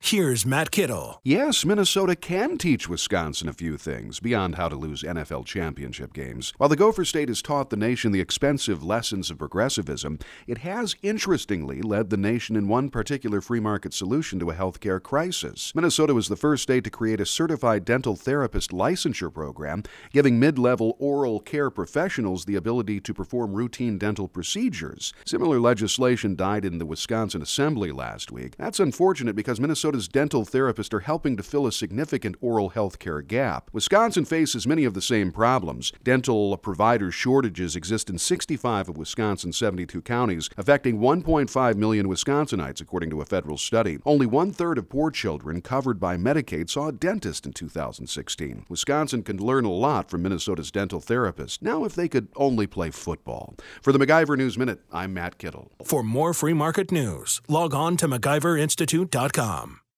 Here's Matt Kittle. Yes, Minnesota can teach Wisconsin a few things beyond how to lose NFL championship games. While the Gopher State has taught the nation the expensive lessons of progressivism, it has interestingly led the nation in one particular free market solution to a healthcare crisis. Minnesota was the first state to create a certified dental therapist licensure program, giving mid level oral care professionals the ability to perform routine dental procedures. Similar legislation died in the Wisconsin Assembly last week. That's unfortunate because Minnesota Minnesota's dental therapists are helping to fill a significant oral health care gap. Wisconsin faces many of the same problems. Dental provider shortages exist in 65 of Wisconsin's 72 counties, affecting 1.5 million Wisconsinites, according to a federal study. Only one third of poor children covered by Medicaid saw a dentist in 2016. Wisconsin can learn a lot from Minnesota's dental therapists. Now, if they could only play football. For the MacIver News Minute, I'm Matt Kittle. For more free market news, log on to MacIverInstitute.com.